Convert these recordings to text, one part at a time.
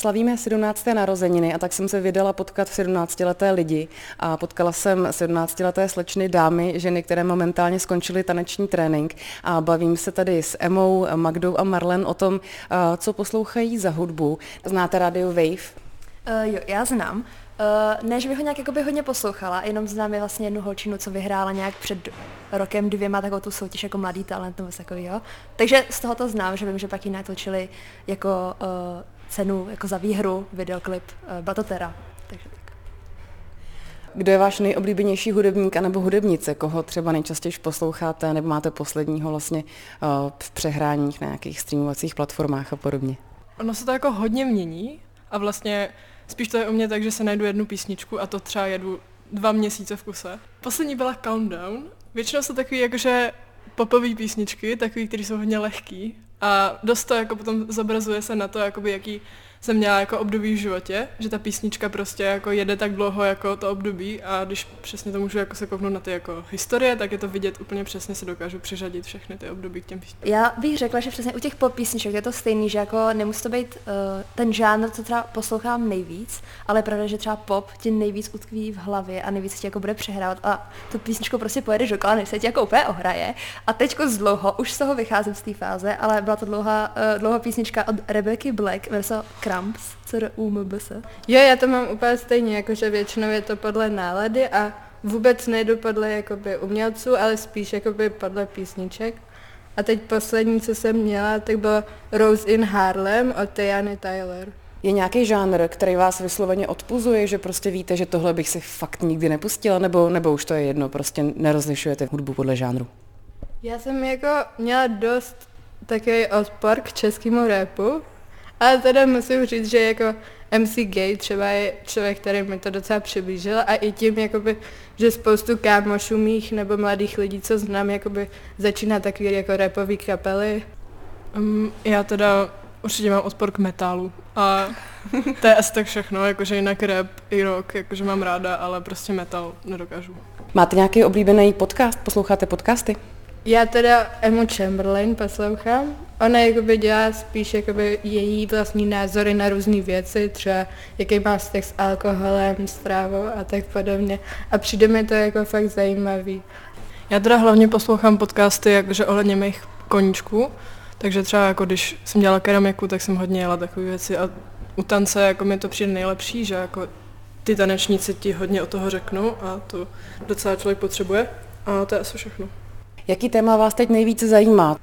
Slavíme 17. narozeniny a tak jsem se vydala potkat 17-leté lidi a potkala jsem 17-leté slečny dámy, ženy, které momentálně skončily taneční trénink a bavím se tady s Emou, Magdou a Marlen o tom, co poslouchají za hudbu. Znáte Radio Wave? Uh, jo, já znám. Uh, ne, že bych ho nějak jakoby hodně poslouchala, jenom znám je vlastně jednu holčinu, co vyhrála nějak před rokem dvěma takovou tu soutěž jako mladý talent nebo takového. Takže z toho to znám, že vím, že pak ji natočili jako uh, cenu jako za výhru, videoklip uh, Batotera. Takže tak. Kdo je váš nejoblíbenější hudebník nebo hudebnice? Koho třeba nejčastěji posloucháte nebo máte posledního vlastně uh, v přehráních na nějakých streamovacích platformách a podobně? Ono se to jako hodně mění a vlastně spíš to je u mě tak, že se najdu jednu písničku a to třeba jedu dva měsíce v kuse. Poslední byla Countdown. Většinou jsou takový jakože popové písničky, takový, které jsou hodně lehký a dost to jako potom zobrazuje se na to, jakoby jaký jsem měla jako období v životě, že ta písnička prostě jako jede tak dlouho jako to období a když přesně to můžu jako se kouknout na ty jako historie, tak je to vidět úplně přesně, si dokážu přiřadit všechny ty období k těm písničkám. Já bych řekla, že přesně u těch pop písniček je to stejný, že jako nemusí to být uh, ten žánr, co třeba poslouchám nejvíc, ale pravda, že třeba pop ti nejvíc utkví v hlavě a nejvíc ti jako bude přehrávat a tu písničku prostě pojedeš dokola, než se ti jako úplně ohraje. A teďko z dlouho, už z toho vycházím z té fáze, ale byla to dlouhá, uh, dlouhá písnička od Rebecca Black, se Cramps, CRUMBS. Jo, já to mám úplně stejně, jakože většinou je to podle nálady a vůbec nejdu podle jakoby umělců, ale spíš jakoby podle písniček. A teď poslední, co jsem měla, tak bylo Rose in Harlem od Tiany Tyler. Je nějaký žánr, který vás vysloveně odpuzuje, že prostě víte, že tohle bych si fakt nikdy nepustila, nebo, nebo už to je jedno, prostě nerozlišujete hudbu podle žánru? Já jsem jako měla dost takový odpor k českému rapu, ale teda musím říct, že jako MC Gay třeba je člověk, který mi to docela přiblížil a i tím, jakoby, že spoustu kámošů mých nebo mladých lidí, co znám, jakoby začíná takový jako rapový kapely. Um, já teda určitě mám odpor k metálu a to je asi tak všechno, jakože jinak rap i rock, jakože mám ráda, ale prostě metal nedokážu. Máte nějaký oblíbený podcast? Posloucháte podcasty? Já teda Emu Chamberlain poslouchám. Ona jakoby dělá spíš jakoby její vlastní názory na různé věci, třeba jaký má vztah s alkoholem, strávou a tak podobně. A přijde mi to jako fakt zajímavý. Já teda hlavně poslouchám podcasty jakože ohledně mých koníčků, takže třeba jako když jsem dělala keramiku, tak jsem hodně jela takové věci a u tance jako mi to přijde nejlepší, že jako ty tanečníci ti hodně o toho řeknou a to docela člověk potřebuje a to je asi všechno. Jaký téma vás teď nejvíce zajímá?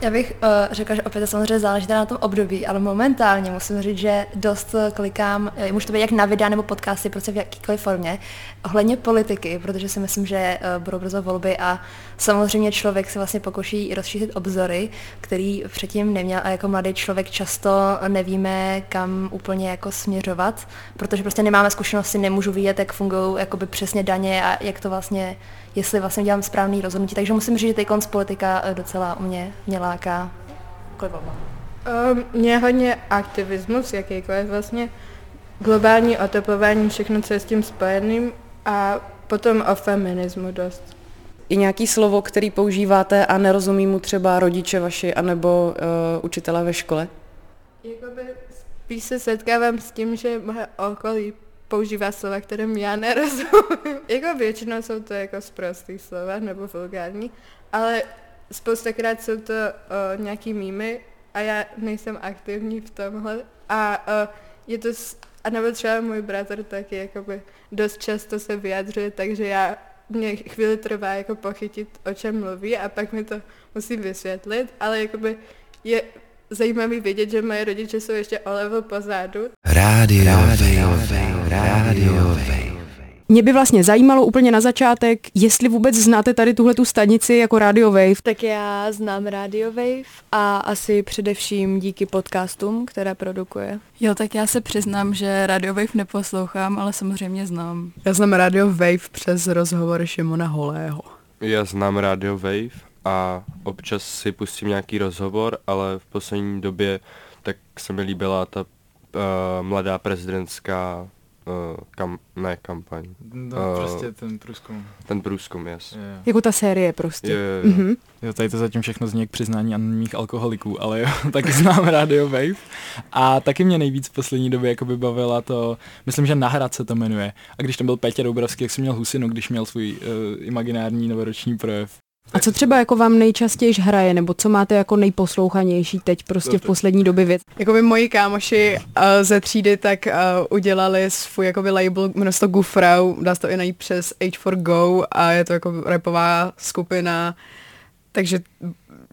Já bych uh, řekla, že opět samozřejmě záleží na tom období, ale momentálně musím říct, že dost klikám, eh, může to být jak na videa nebo podcasty, prostě v jakýkoliv formě, ohledně politiky, protože si myslím, že uh, budou brzo volby a samozřejmě člověk se vlastně pokouší rozšířit obzory, který předtím neměl a jako mladý člověk často nevíme, kam úplně jako směřovat, protože prostě nemáme zkušenosti, nemůžu vidět, jak fungují jakoby přesně daně a jak to vlastně jestli vlastně dělám správný rozhodnutí. Takže musím říct, že teď politika eh, docela u mě, mě láká klivoma. Um, mě hodně aktivismus, jakýkoliv vlastně, globální oteplování, všechno, co je s tím spojeným a potom o feminismu dost. Je nějaký slovo, který používáte a nerozumí mu třeba rodiče vaši anebo uh, učitelé ve škole? Jakoby spíš se setkávám s tím, že moje okolí používá slova, kterým já nerozumím. jako většinou jsou to jako zprostý slova nebo vulgární, ale spoustakrát jsou to o, nějaký mýmy a já nejsem aktivní v tomhle a o, je to, a nebo třeba můj bratr taky jakoby dost často se vyjadřuje, takže já mě chvíli trvá jako pochytit, o čem mluví a pak mi to musím vysvětlit, ale jakoby je zajímavý vědět, že moje rodiče jsou ještě o level pozadu. Rádio, rádio, rádio, mě by vlastně zajímalo úplně na začátek, jestli vůbec znáte tady tuhle tu stanici jako Radio Wave. Tak já znám Radio Wave a asi především díky podcastům, které produkuje. Jo, tak já se přiznám, že Radio Wave neposlouchám, ale samozřejmě znám. Já znám Radio Wave přes rozhovory Šimona Holého. Já znám Radio Wave a občas si pustím nějaký rozhovor, ale v poslední době tak se mi líbila ta uh, mladá prezidentská uh, kam, ne kampaň, No, Eh, prostě ten průzkum. ten průzkum, yes. Jo, jo. Jako ta série prostě. Jo, jo, jo. Mhm. Jo, tady to zatím všechno zní jak přiznání anonimních alkoholiků, ale jo, taky znám Radio Wave. A taky mě nejvíc v poslední době jako bavila to, myslím, že Nahrad se to jmenuje. A když tam byl Petě Doubravský, jak si měl husinu, když měl svůj uh, imaginární novoroční projev. A co třeba jako vám nejčastěji hraje, nebo co máte jako nejposlouchanější teď prostě v poslední době věc? Jakoby moji kámoši uh, ze třídy tak uh, udělali svůj jakoby label, jmenuje se to Gufrau, dá se to i najít přes H4Go a je to jako rapová skupina, takže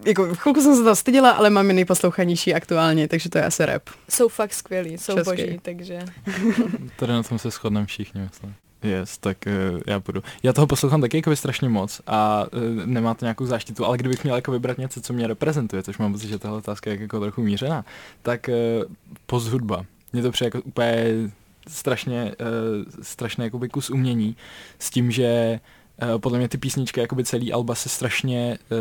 jako chvilku jsem se to styděla, ale mám je nejposlouchanější aktuálně, takže to je asi rap. Jsou fakt skvělí, jsou Česky. boží, takže... Tady na tom se shodneme všichni, myslím. Yes, tak uh, já půjdu. Já toho poslouchám taky jako strašně moc a uh, nemá to nějakou záštitu, ale kdybych měl jako vybrat něco, co mě reprezentuje, což mám pocit, že tahle otázka je jako trochu mířená, tak uh, post hudba. Mně to přijde jako úplně strašně, uh, strašný jakoby kus umění s tím, že Uh, podle mě ty písničky, jakoby celý alba se strašně uh,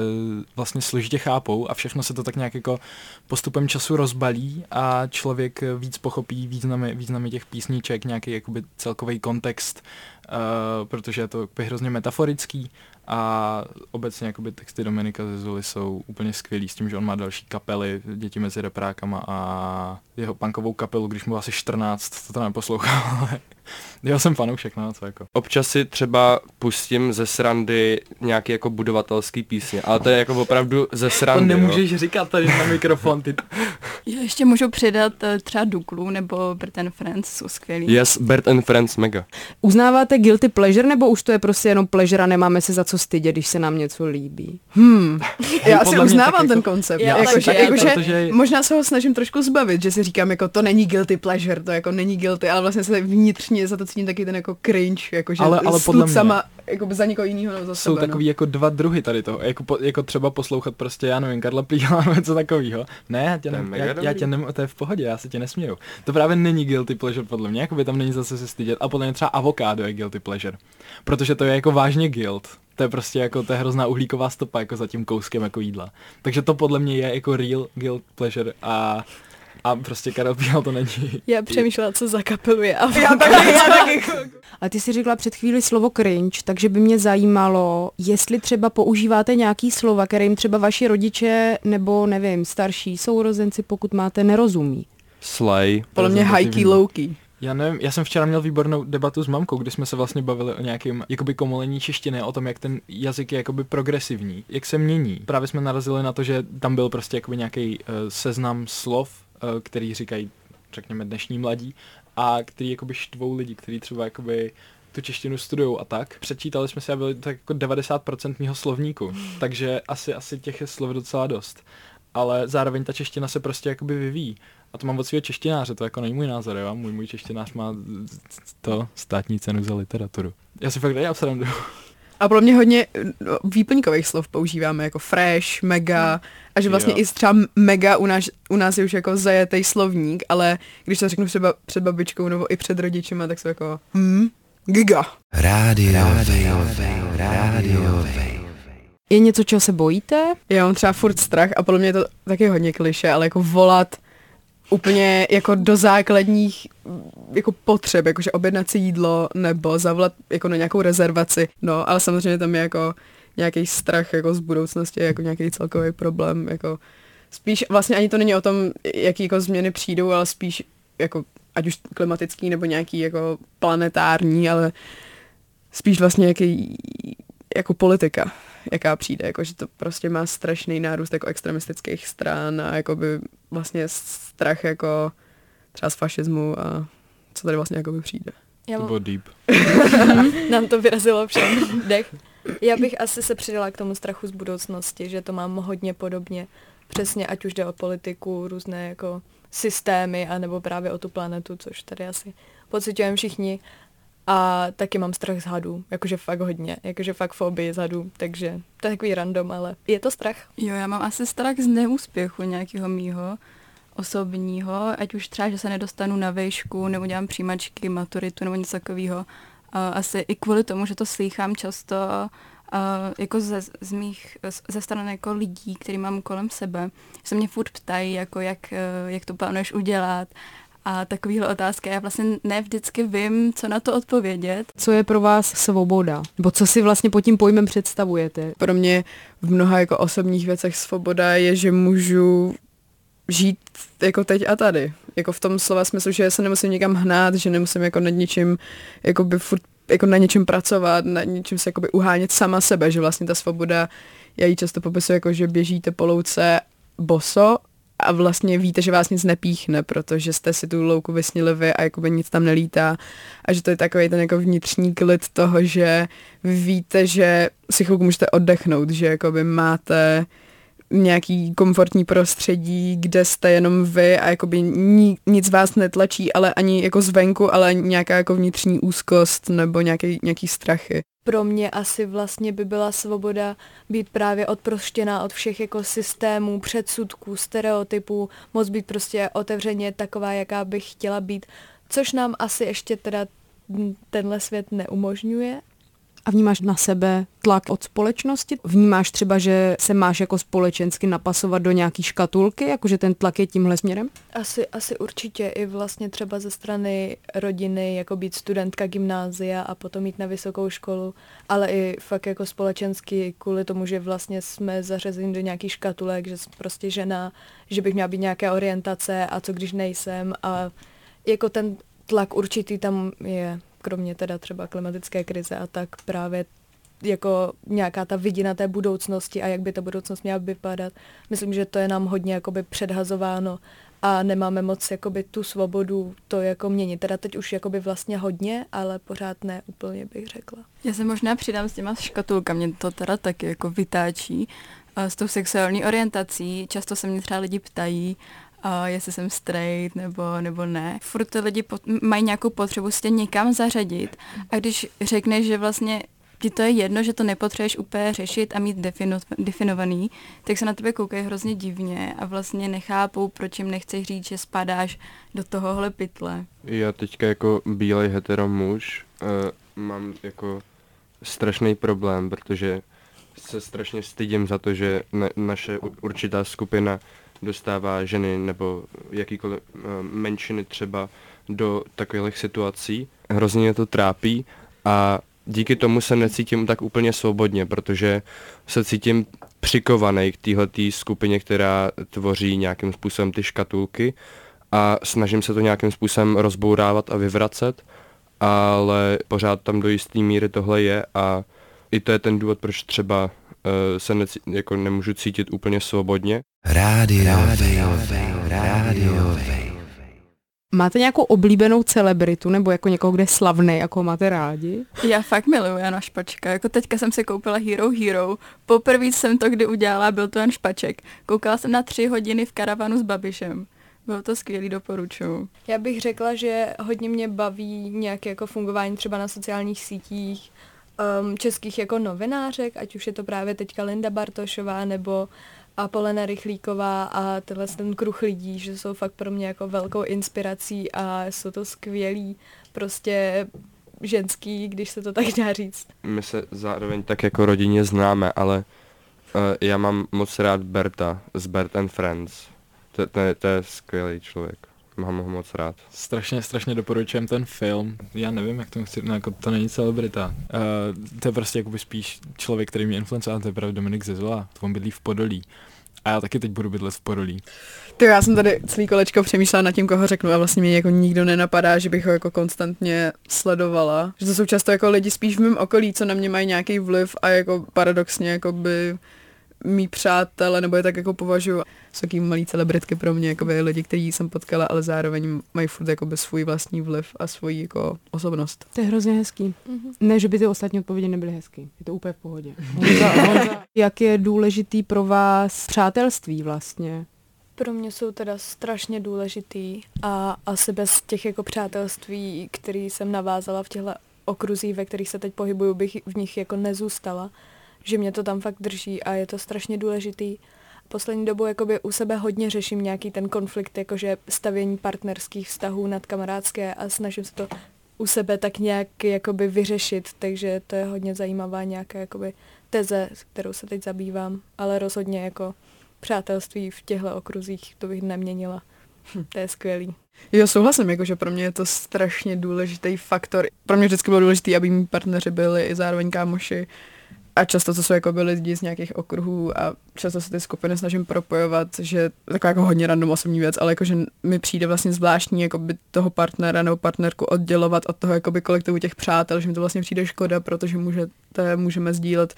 vlastně složitě chápou a všechno se to tak nějak jako postupem času rozbalí a člověk eh, víc pochopí významy, významy těch písniček, nějaký jakoby celkový kontext, protože je to hrozně metaforický a obecně jakoby texty Dominika Zezuly jsou úplně skvělý s tím, že on má další kapely, děti mezi reprákama a jeho punkovou kapelu, když mu asi 14, to tam neposlouchal, ale já jsem fanoušek, no, co jako. Občas si třeba pustím ze srandy nějaký jako budovatelský písně, ale to je jako opravdu ze To srandy, nemůžeš jo. říkat tady na mikrofon, ty Já ještě můžu přidat eh, třeba Duklu nebo Bert and Friends, jsou skvělí. Yes, Bert and Friends, mega. Uznáváte guilty pleasure, nebo už to je prostě jenom pleasure a nemáme se za co stydět, když se nám něco líbí? Hmm, já asi mě uznávám ten jako- koncept. Já jako, taky, že, jako, že protože- možná se ho snažím trošku zbavit, že si říkám, jako to není guilty pleasure, to jako není guilty, ale vlastně se vnitřně za to cítím taky ten jako cringe, jako že Ale- ale s podle mě- sama, jako za někoho jiného nebo za jsou sebe. takový jako dva druhy tady toho, jako, po, jako třeba poslouchat prostě, já nevím, Karla Plíhala nebo něco takového. Ne, já tě, ne, já, já tě nem, to je v pohodě, já se tě nesměju. To právě není guilty pleasure podle mě, jako by tam není zase se stydět. A podle mě třeba avokádo je guilty pleasure. Protože to je jako vážně guilt. To je prostě jako, to je hrozná uhlíková stopa jako za tím kouskem jako jídla. Takže to podle mě je jako real guilt pleasure a a prostě Karel Píhal to není. Já přemýšlela, co za kapelu je. A Já taky, já taky. A ty si řekla před chvíli slovo cringe, takže by mě zajímalo, jestli třeba používáte nějaký slova, kterým třeba vaši rodiče nebo nevím, starší sourozenci, pokud máte, nerozumí. Slay. Podle mě high low key. Já nevím, já jsem včera měl výbornou debatu s mamkou, kdy jsme se vlastně bavili o nějakém jakoby komolení češtiny, o tom, jak ten jazyk je jakoby progresivní, jak se mění. Právě jsme narazili na to, že tam byl prostě jakoby nějaký uh, seznam slov, který říkají, řekněme, dnešní mladí, a který jakoby štvou lidi, kteří třeba jakoby tu češtinu studují a tak. Přečítali jsme si a byli tak jako 90% mýho slovníku, takže asi, asi těch je slov docela dost. Ale zároveň ta čeština se prostě jakoby vyvíjí. A to mám od svého češtináře, to jako není můj názor, jo? Můj, můj češtinář má to státní cenu za literaturu. Já si fakt nedělám srandu. A podle mě hodně no, výplňkových slov používáme, jako fresh, mega, a že vlastně Jo. i třeba mega u nás, u nás je už jako zajetý slovník, ale když to řeknu třeba před babičkou nebo i před rodičima, tak jsou jako hm, giga. Rádio Wave, Rádio Wave. Je něco, čeho se bojíte? Já mám třeba furt strach a podle mě je to taky hodně kliše, ale jako volat úplně jako do základních jako potřeb, jakože objednat si jídlo nebo zavolat jako na nějakou rezervaci. No, ale samozřejmě tam je jako nějaký strach jako z budoucnosti, jako nějaký celkový problém, jako spíš vlastně ani to není o tom, jaký jako změny přijdou, ale spíš jako ať už klimatický nebo nějaký jako planetární, ale spíš vlastně jaký jako politika, jaká přijde, jako že to prostě má strašný nárůst jako extremistických stran a jakoby vlastně strach jako třeba z fašismu a co tady vlastně jakoby přijde. Já To bylo deep. nám to vyrazilo všem dech. Já bych asi se přidala k tomu strachu z budoucnosti, že to mám hodně podobně. Přesně, ať už jde o politiku, různé jako systémy, anebo právě o tu planetu, což tady asi pocitujeme všichni. A taky mám strach z hadů, jakože fakt hodně, jakože fakt fobii z hadů, takže to je takový random, ale je to strach. Jo, já mám asi strach z neúspěchu nějakého mýho osobního, ať už třeba, že se nedostanu na vejšku, nebo dělám přijímačky, maturitu nebo něco takového. Asi i kvůli tomu, že to slýchám často jako ze, z mých, ze strany jako lidí, který mám kolem sebe, se mě furt ptají, jako jak, eh, jak to plánuješ udělat a takovýhle otázky. Já vlastně ne vždycky vím, co na to odpovědět. Co je pro vás svoboda? Nebo co si vlastně pod tím pojmem představujete? Pro mě v mnoha jako osobních věcech svoboda je, že můžu žít jako teď a tady. Jako v tom slova smyslu, že se nemusím někam hnát, že nemusím jako nad ničím jakoby furt jako na něčem pracovat, na něčem se jakoby uhánět sama sebe, že vlastně ta svoboda, já ji často popisuji jako, že běžíte po louce boso a vlastně víte, že vás nic nepíchne, protože jste si tu louku vysnili vy a jakoby nic tam nelítá. A že to je takový ten jako vnitřní klid toho, že víte, že si chvilku můžete oddechnout, že jakoby máte nějaký komfortní prostředí, kde jste jenom vy a jakoby ni, nic vás netlačí, ale ani jako zvenku, ale nějaká jako vnitřní úzkost nebo nějaký, nějaký strachy. Pro mě asi vlastně by byla svoboda být právě odproštěná od všech jako systémů, předsudků, stereotypů, moc být prostě otevřeně taková, jaká bych chtěla být, což nám asi ještě teda tenhle svět neumožňuje, a vnímáš na sebe tlak od společnosti? Vnímáš třeba, že se máš jako společensky napasovat do nějaký škatulky, jakože ten tlak je tímhle směrem? Asi, asi určitě i vlastně třeba ze strany rodiny, jako být studentka gymnázia a potom jít na vysokou školu, ale i fakt jako společensky kvůli tomu, že vlastně jsme zařazeni do nějakých škatulek, že jsem prostě žena, že bych měla být nějaké orientace a co když nejsem a jako ten tlak určitý tam je kromě teda třeba klimatické krize a tak právě jako nějaká ta vidina té budoucnosti a jak by ta budoucnost měla vypadat. Myslím, že to je nám hodně jakoby předhazováno a nemáme moc jakoby tu svobodu to jako měnit. Teda teď už jakoby vlastně hodně, ale pořád ne úplně bych řekla. Já se možná přidám s těma škatulkami, mě to teda taky jako vytáčí. S tou sexuální orientací často se mě třeba lidi ptají, uh, jestli jsem straight nebo, nebo ne. Furt ty lidi pot, mají nějakou potřebu se někam zařadit a když řekneš, že vlastně ti to je jedno, že to nepotřebuješ úplně řešit a mít defino, definovaný, tak se na tebe koukají hrozně divně a vlastně nechápou, proč jim nechceš říct, že spadáš do tohohle pytle. Já teďka jako bílej hetero muž uh, mám jako strašný problém, protože se strašně stydím za to, že na, naše určitá skupina dostává ženy nebo jakýkoliv uh, menšiny třeba do takových situací. Hrozně mě to trápí a díky tomu se necítím tak úplně svobodně, protože se cítím přikovaný k téhletý skupině, která tvoří nějakým způsobem ty škatulky a snažím se to nějakým způsobem rozbourávat a vyvracet, ale pořád tam do jisté míry tohle je a i to je ten důvod, proč třeba se neci, jako nemůžu cítit úplně svobodně. Rádio, rádio, rádio, Máte nějakou oblíbenou celebritu nebo jako někoho, kde je slavný, jako máte rádi? Já fakt miluju Jana Špačka. Jako teďka jsem si koupila Hero Hero. Poprvé jsem to kdy udělala, byl to Jan Špaček. Koukala jsem na tři hodiny v karavanu s Babišem. Bylo to skvělý, doporučuju. Já bych řekla, že hodně mě baví nějaké jako fungování třeba na sociálních sítích um, českých jako novinářek, ať už je to právě teďka Linda Bartošová nebo a Polena Rychlíková a tenhle ten kruh lidí, že jsou fakt pro mě jako velkou inspirací a jsou to skvělí prostě ženský, když se to tak dá říct. My se zároveň tak jako rodině známe, ale uh, já mám moc rád Berta z Bert and Friends. To, to, to je skvělý člověk. Mám ho moc rád. Strašně, strašně doporučujem ten film. Já nevím, jak to chci, no, jako to není celebrita. Uh, to je prostě jakoby spíš člověk, který mě influencoval, to je právě Dominik Zezola. To on bydlí v Podolí. A já taky teď budu bydlet v Podolí. To já jsem tady celý kolečko přemýšlela nad tím, koho řeknu a vlastně mě jako nikdo nenapadá, že bych ho jako konstantně sledovala. Že to jsou často jako lidi spíš v mém okolí, co na mě mají nějaký vliv a jako paradoxně jako by mý přátelé, nebo je tak jako považuji, jsou taky malý celebritky pro mě, jako by lidi, kteří jsem potkala, ale zároveň mají furt jako by svůj vlastní vliv a svoji jako osobnost. To je hrozně hezký. Mm-hmm. Ne, že by ty ostatní odpovědi nebyly hezký. Je to úplně v pohodě. Honza, Honza, jak je důležitý pro vás přátelství vlastně? Pro mě jsou teda strašně důležitý a asi bez těch jako přátelství, který jsem navázala v těchto okruzích, ve kterých se teď pohybuju, bych v nich jako nezůstala že mě to tam fakt drží a je to strašně důležitý. Poslední dobou jakoby u sebe hodně řeším nějaký ten konflikt, jakože stavění partnerských vztahů nad kamarádské a snažím se to u sebe tak nějak jakoby vyřešit, takže to je hodně zajímavá nějaká jakoby teze, s kterou se teď zabývám, ale rozhodně jako přátelství v těchto okruzích to bych neměnila. To je skvělý. Jo, souhlasím, jakože pro mě je to strašně důležitý faktor. Pro mě vždycky bylo důležité, aby mý partneři byli i zároveň kámoši. A často to jsou jako byli lidi z nějakých okruhů a často se ty skupiny snažím propojovat, že taková jako hodně random osobní věc, ale jakože mi přijde vlastně zvláštní jakoby toho partnera nebo partnerku oddělovat od toho jakoby kolektivu těch přátel, že mi to vlastně přijde škoda, protože můžete, můžeme sdílet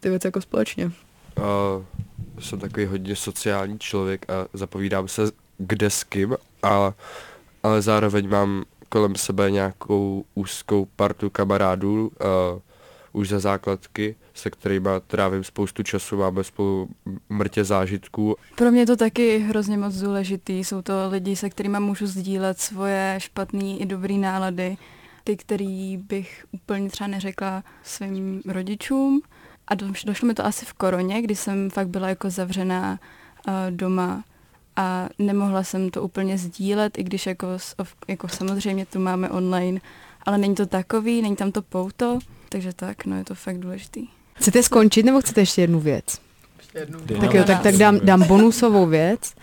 ty věci jako společně. Uh, jsem takový hodně sociální člověk a zapovídám se kde s kým, a, ale zároveň mám kolem sebe nějakou úzkou partu kamarádů, uh, už ze základky, se kterými trávím spoustu času, máme spolu mrtě zážitků. Pro mě to taky hrozně moc důležitý. Jsou to lidi, se kterými můžu sdílet svoje špatné i dobré nálady, ty, který bych úplně třeba neřekla svým rodičům. A došlo mi to asi v koroně, kdy jsem fakt byla jako zavřená uh, doma a nemohla jsem to úplně sdílet, i když jako, jako samozřejmě tu máme online, ale není to takový, není tam to pouto, takže tak, no je to fakt důležitý. Chcete skončit nebo chcete ještě jednu věc? Jednu. Tak jo, tak, tak dám, dám bonusovou věc.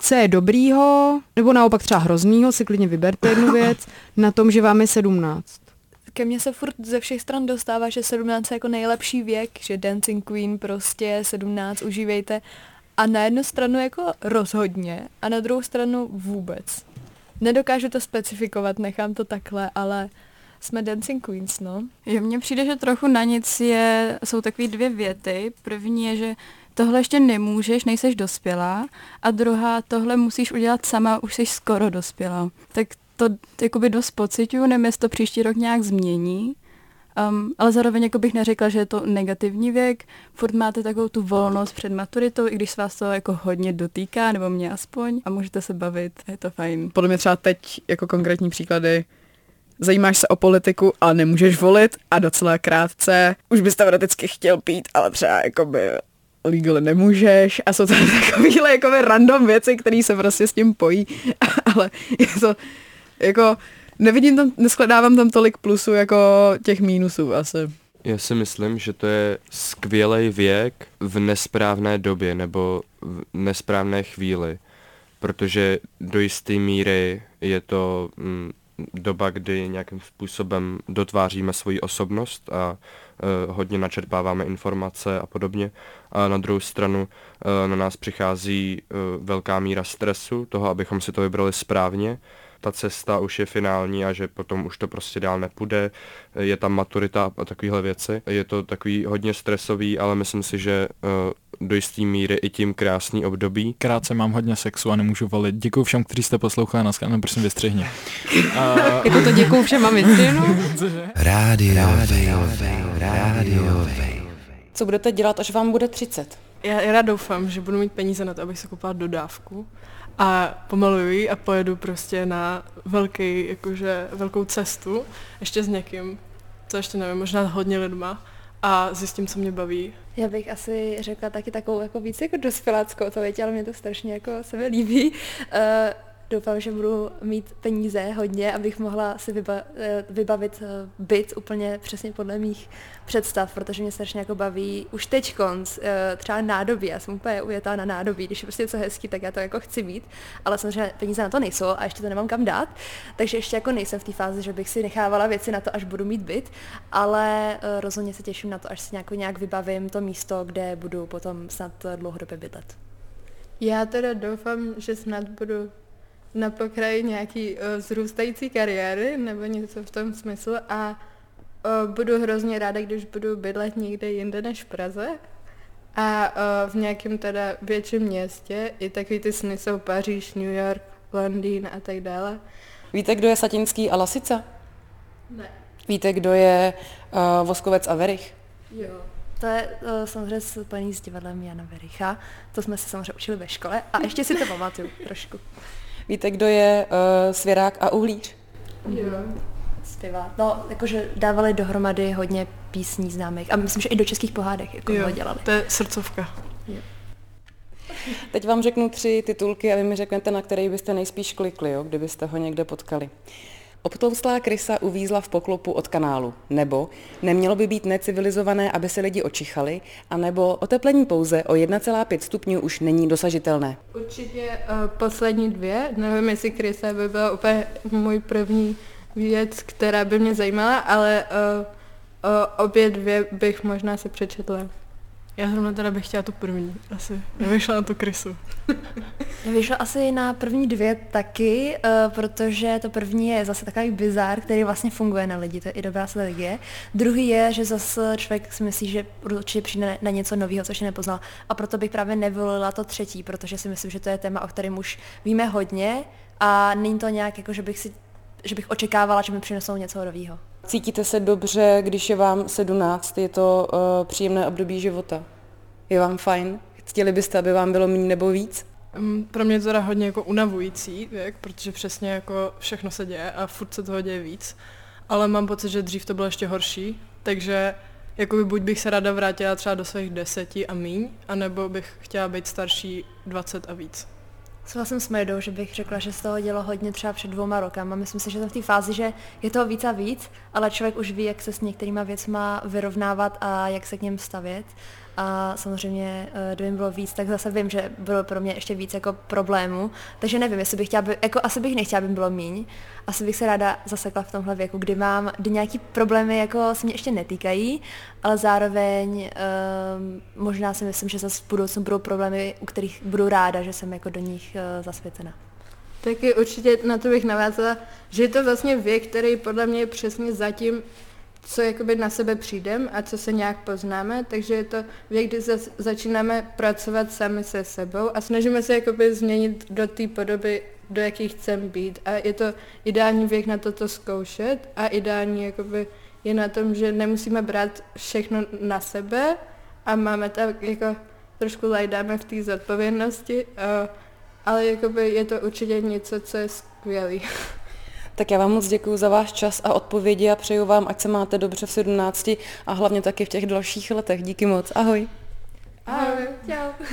Co je dobrýho, nebo naopak třeba hroznýho, si klidně vyberte jednu věc, na tom, že vám je 17. Ke mně se furt ze všech stran dostává, že 17 je jako nejlepší věk, že Dancing Queen prostě 17 užívejte. A na jednu stranu jako rozhodně a na druhou stranu vůbec. Nedokážu to specifikovat, nechám to takhle, ale jsme Dancing Queens, no. Jo, mně přijde, že trochu na nic je, jsou takové dvě věty. První je, že tohle ještě nemůžeš, nejseš dospělá a druhá, tohle musíš udělat sama, už jsi skoro dospělá. Tak to jakoby dost pocituju, nevím, jestli to příští rok nějak změní, Um, ale zároveň jako bych neřekla, že je to negativní věk. Furt máte takovou tu volnost před maturitou, i když se vás to jako hodně dotýká, nebo mě aspoň, a můžete se bavit, je to fajn. Podle mě třeba teď jako konkrétní příklady zajímáš se o politiku a nemůžeš volit a docela krátce už bys teoreticky chtěl pít, ale třeba jakoby legal nemůžeš a jsou to takovýhle jakoby random věci, které se prostě s tím pojí, ale je to jako nevidím tam, neskladávám tam tolik plusů jako těch mínusů asi. Já si myslím, že to je skvělý věk v nesprávné době nebo v nesprávné chvíli, protože do jisté míry je to mm, doba, kdy nějakým způsobem dotváříme svoji osobnost a uh, hodně načerpáváme informace a podobně. A na druhou stranu uh, na nás přichází uh, velká míra stresu, toho, abychom si to vybrali správně ta cesta už je finální a že potom už to prostě dál nepůjde, je tam maturita a takovéhle věci. Je to takový hodně stresový, ale myslím si, že uh, do jisté míry i tím krásný období. Krátce mám hodně sexu a nemůžu volit. Děkuji všem, kteří jste poslouchali na skánu, prosím vystřihni. uh... jako to děkuji všem? Rádio, rádio, rádio, Co budete dělat, až vám bude 30? Já, já doufám, že budu mít peníze na to, abych se koupila dodávku a pomaluju ji a pojedu prostě na velký, jakože velkou cestu, ještě s někým, co ještě nevím, možná hodně lidma a zjistím, co mě baví. Já bych asi řekla taky takovou jako víc jako dospěláckou odpověď, ale mě to strašně jako se mi líbí. Uh, doufám, že budu mít peníze hodně, abych mohla si vyba, eh, vybavit eh, byt úplně přesně podle mých představ, protože mě strašně jako baví už teď konc, eh, třeba nádobí, já jsem úplně ujetá na nádobí, když je prostě něco hezký, tak já to jako chci mít, ale samozřejmě peníze na to nejsou a ještě to nemám kam dát, takže ještě jako nejsem v té fázi, že bych si nechávala věci na to, až budu mít byt, ale rozhodně se těším na to, až si nějak, nějak vybavím to místo, kde budu potom snad dlouhodobě bydlet. Já teda doufám, že snad budu na pokraji nějaký uh, zrůstající kariéry nebo něco v tom smyslu a uh, budu hrozně ráda, když budu bydlet někde jinde než v Praze a uh, v nějakém teda větším městě. I takový ty sny jsou Paříž, New York, Londýn a tak dále. Víte, kdo je Satinský a Lasica? Ne. Víte, kdo je uh, Voskovec a Verich? Jo. To je uh, samozřejmě spojený s divadlem Jana Vericha. To jsme se samozřejmě učili ve škole a ještě si to pamatuju trošku. Víte, kdo je uh, Svěrák a Uhlíř? Jo. Zpěvá. No, jakože dávali dohromady hodně písní známých. A myslím, že i do českých pohádek jako jo, dělali. to je srdcovka. Jo. Teď vám řeknu tři titulky a vy mi řeknete, na který byste nejspíš klikli, jo, kdybyste ho někde potkali. Obtoustlá krysa uvízla v poklopu od kanálu. Nebo nemělo by být necivilizované, aby se lidi očichali, anebo oteplení pouze o 1,5 stupňů už není dosažitelné. Určitě uh, poslední dvě, nevím, jestli krysa by byla úplně můj první věc, která by mě zajímala, ale uh, uh, obě dvě bych možná si přečetla. Já zrovna teda bych chtěla tu první, asi. Nevyšla na tu krysu. Já vyšla asi na první dvě taky, uh, protože to první je zase takový bizár, který vlastně funguje na lidi, to je i dobrá strategie. Druhý je, že zase člověk si myslí, že určitě přijde na něco nového, což nepoznal. A proto bych právě nevolila to třetí, protože si myslím, že to je téma, o kterém už víme hodně a není to nějak jako, že bych si že bych očekávala, že mi přinesou něco nového. Cítíte se dobře, když je vám 17, je to uh, příjemné období života? Je vám fajn? Chtěli byste, aby vám bylo méně nebo víc? Um, pro mě je to teda hodně jako unavující věk, protože přesně jako všechno se děje a furt se toho děje víc. Ale mám pocit, že dřív to bylo ještě horší, takže jakoby buď bych se ráda vrátila třeba do svých deseti a míň, anebo bych chtěla být starší 20 a víc. Souhlasím s Mejdou, že bych řekla, že z toho dělo hodně třeba před dvouma rokama. Myslím si, že to v té fázi, že je toho víc a víc, ale člověk už ví, jak se s některýma věcma vyrovnávat a jak se k něm stavět a samozřejmě, eh, kdyby bylo víc, tak zase vím, že bylo pro mě ještě víc jako problémů, takže nevím, jestli bych chtěla, by, jako asi bych nechtěla, aby bylo míň, asi bych se ráda zasekla v tomhle věku, kdy mám, kdy nějaký problémy jako se mě ještě netýkají, ale zároveň um, možná si myslím, že zase v budoucnu budou problémy, u kterých budu ráda, že jsem jako do nich uh, zasvěcena. Taky určitě na to bych navázala, že je to vlastně věk, který podle mě je přesně zatím co jakoby na sebe přijdem a co se nějak poznáme, takže je to věk, kdy za, začínáme pracovat sami se sebou a snažíme se jakoby změnit do té podoby, do jakých chcem být a je to ideální věk na toto zkoušet a ideální jakoby je na tom, že nemusíme brát všechno na sebe a máme tak jako trošku lajdáme v té zodpovědnosti, ale jakoby je to určitě něco, co je skvělý. Tak já vám moc děkuji za váš čas a odpovědi a přeju vám, ať se máte dobře v 17 a hlavně taky v těch dalších letech. Díky moc. Ahoj. Ahoj. Čau.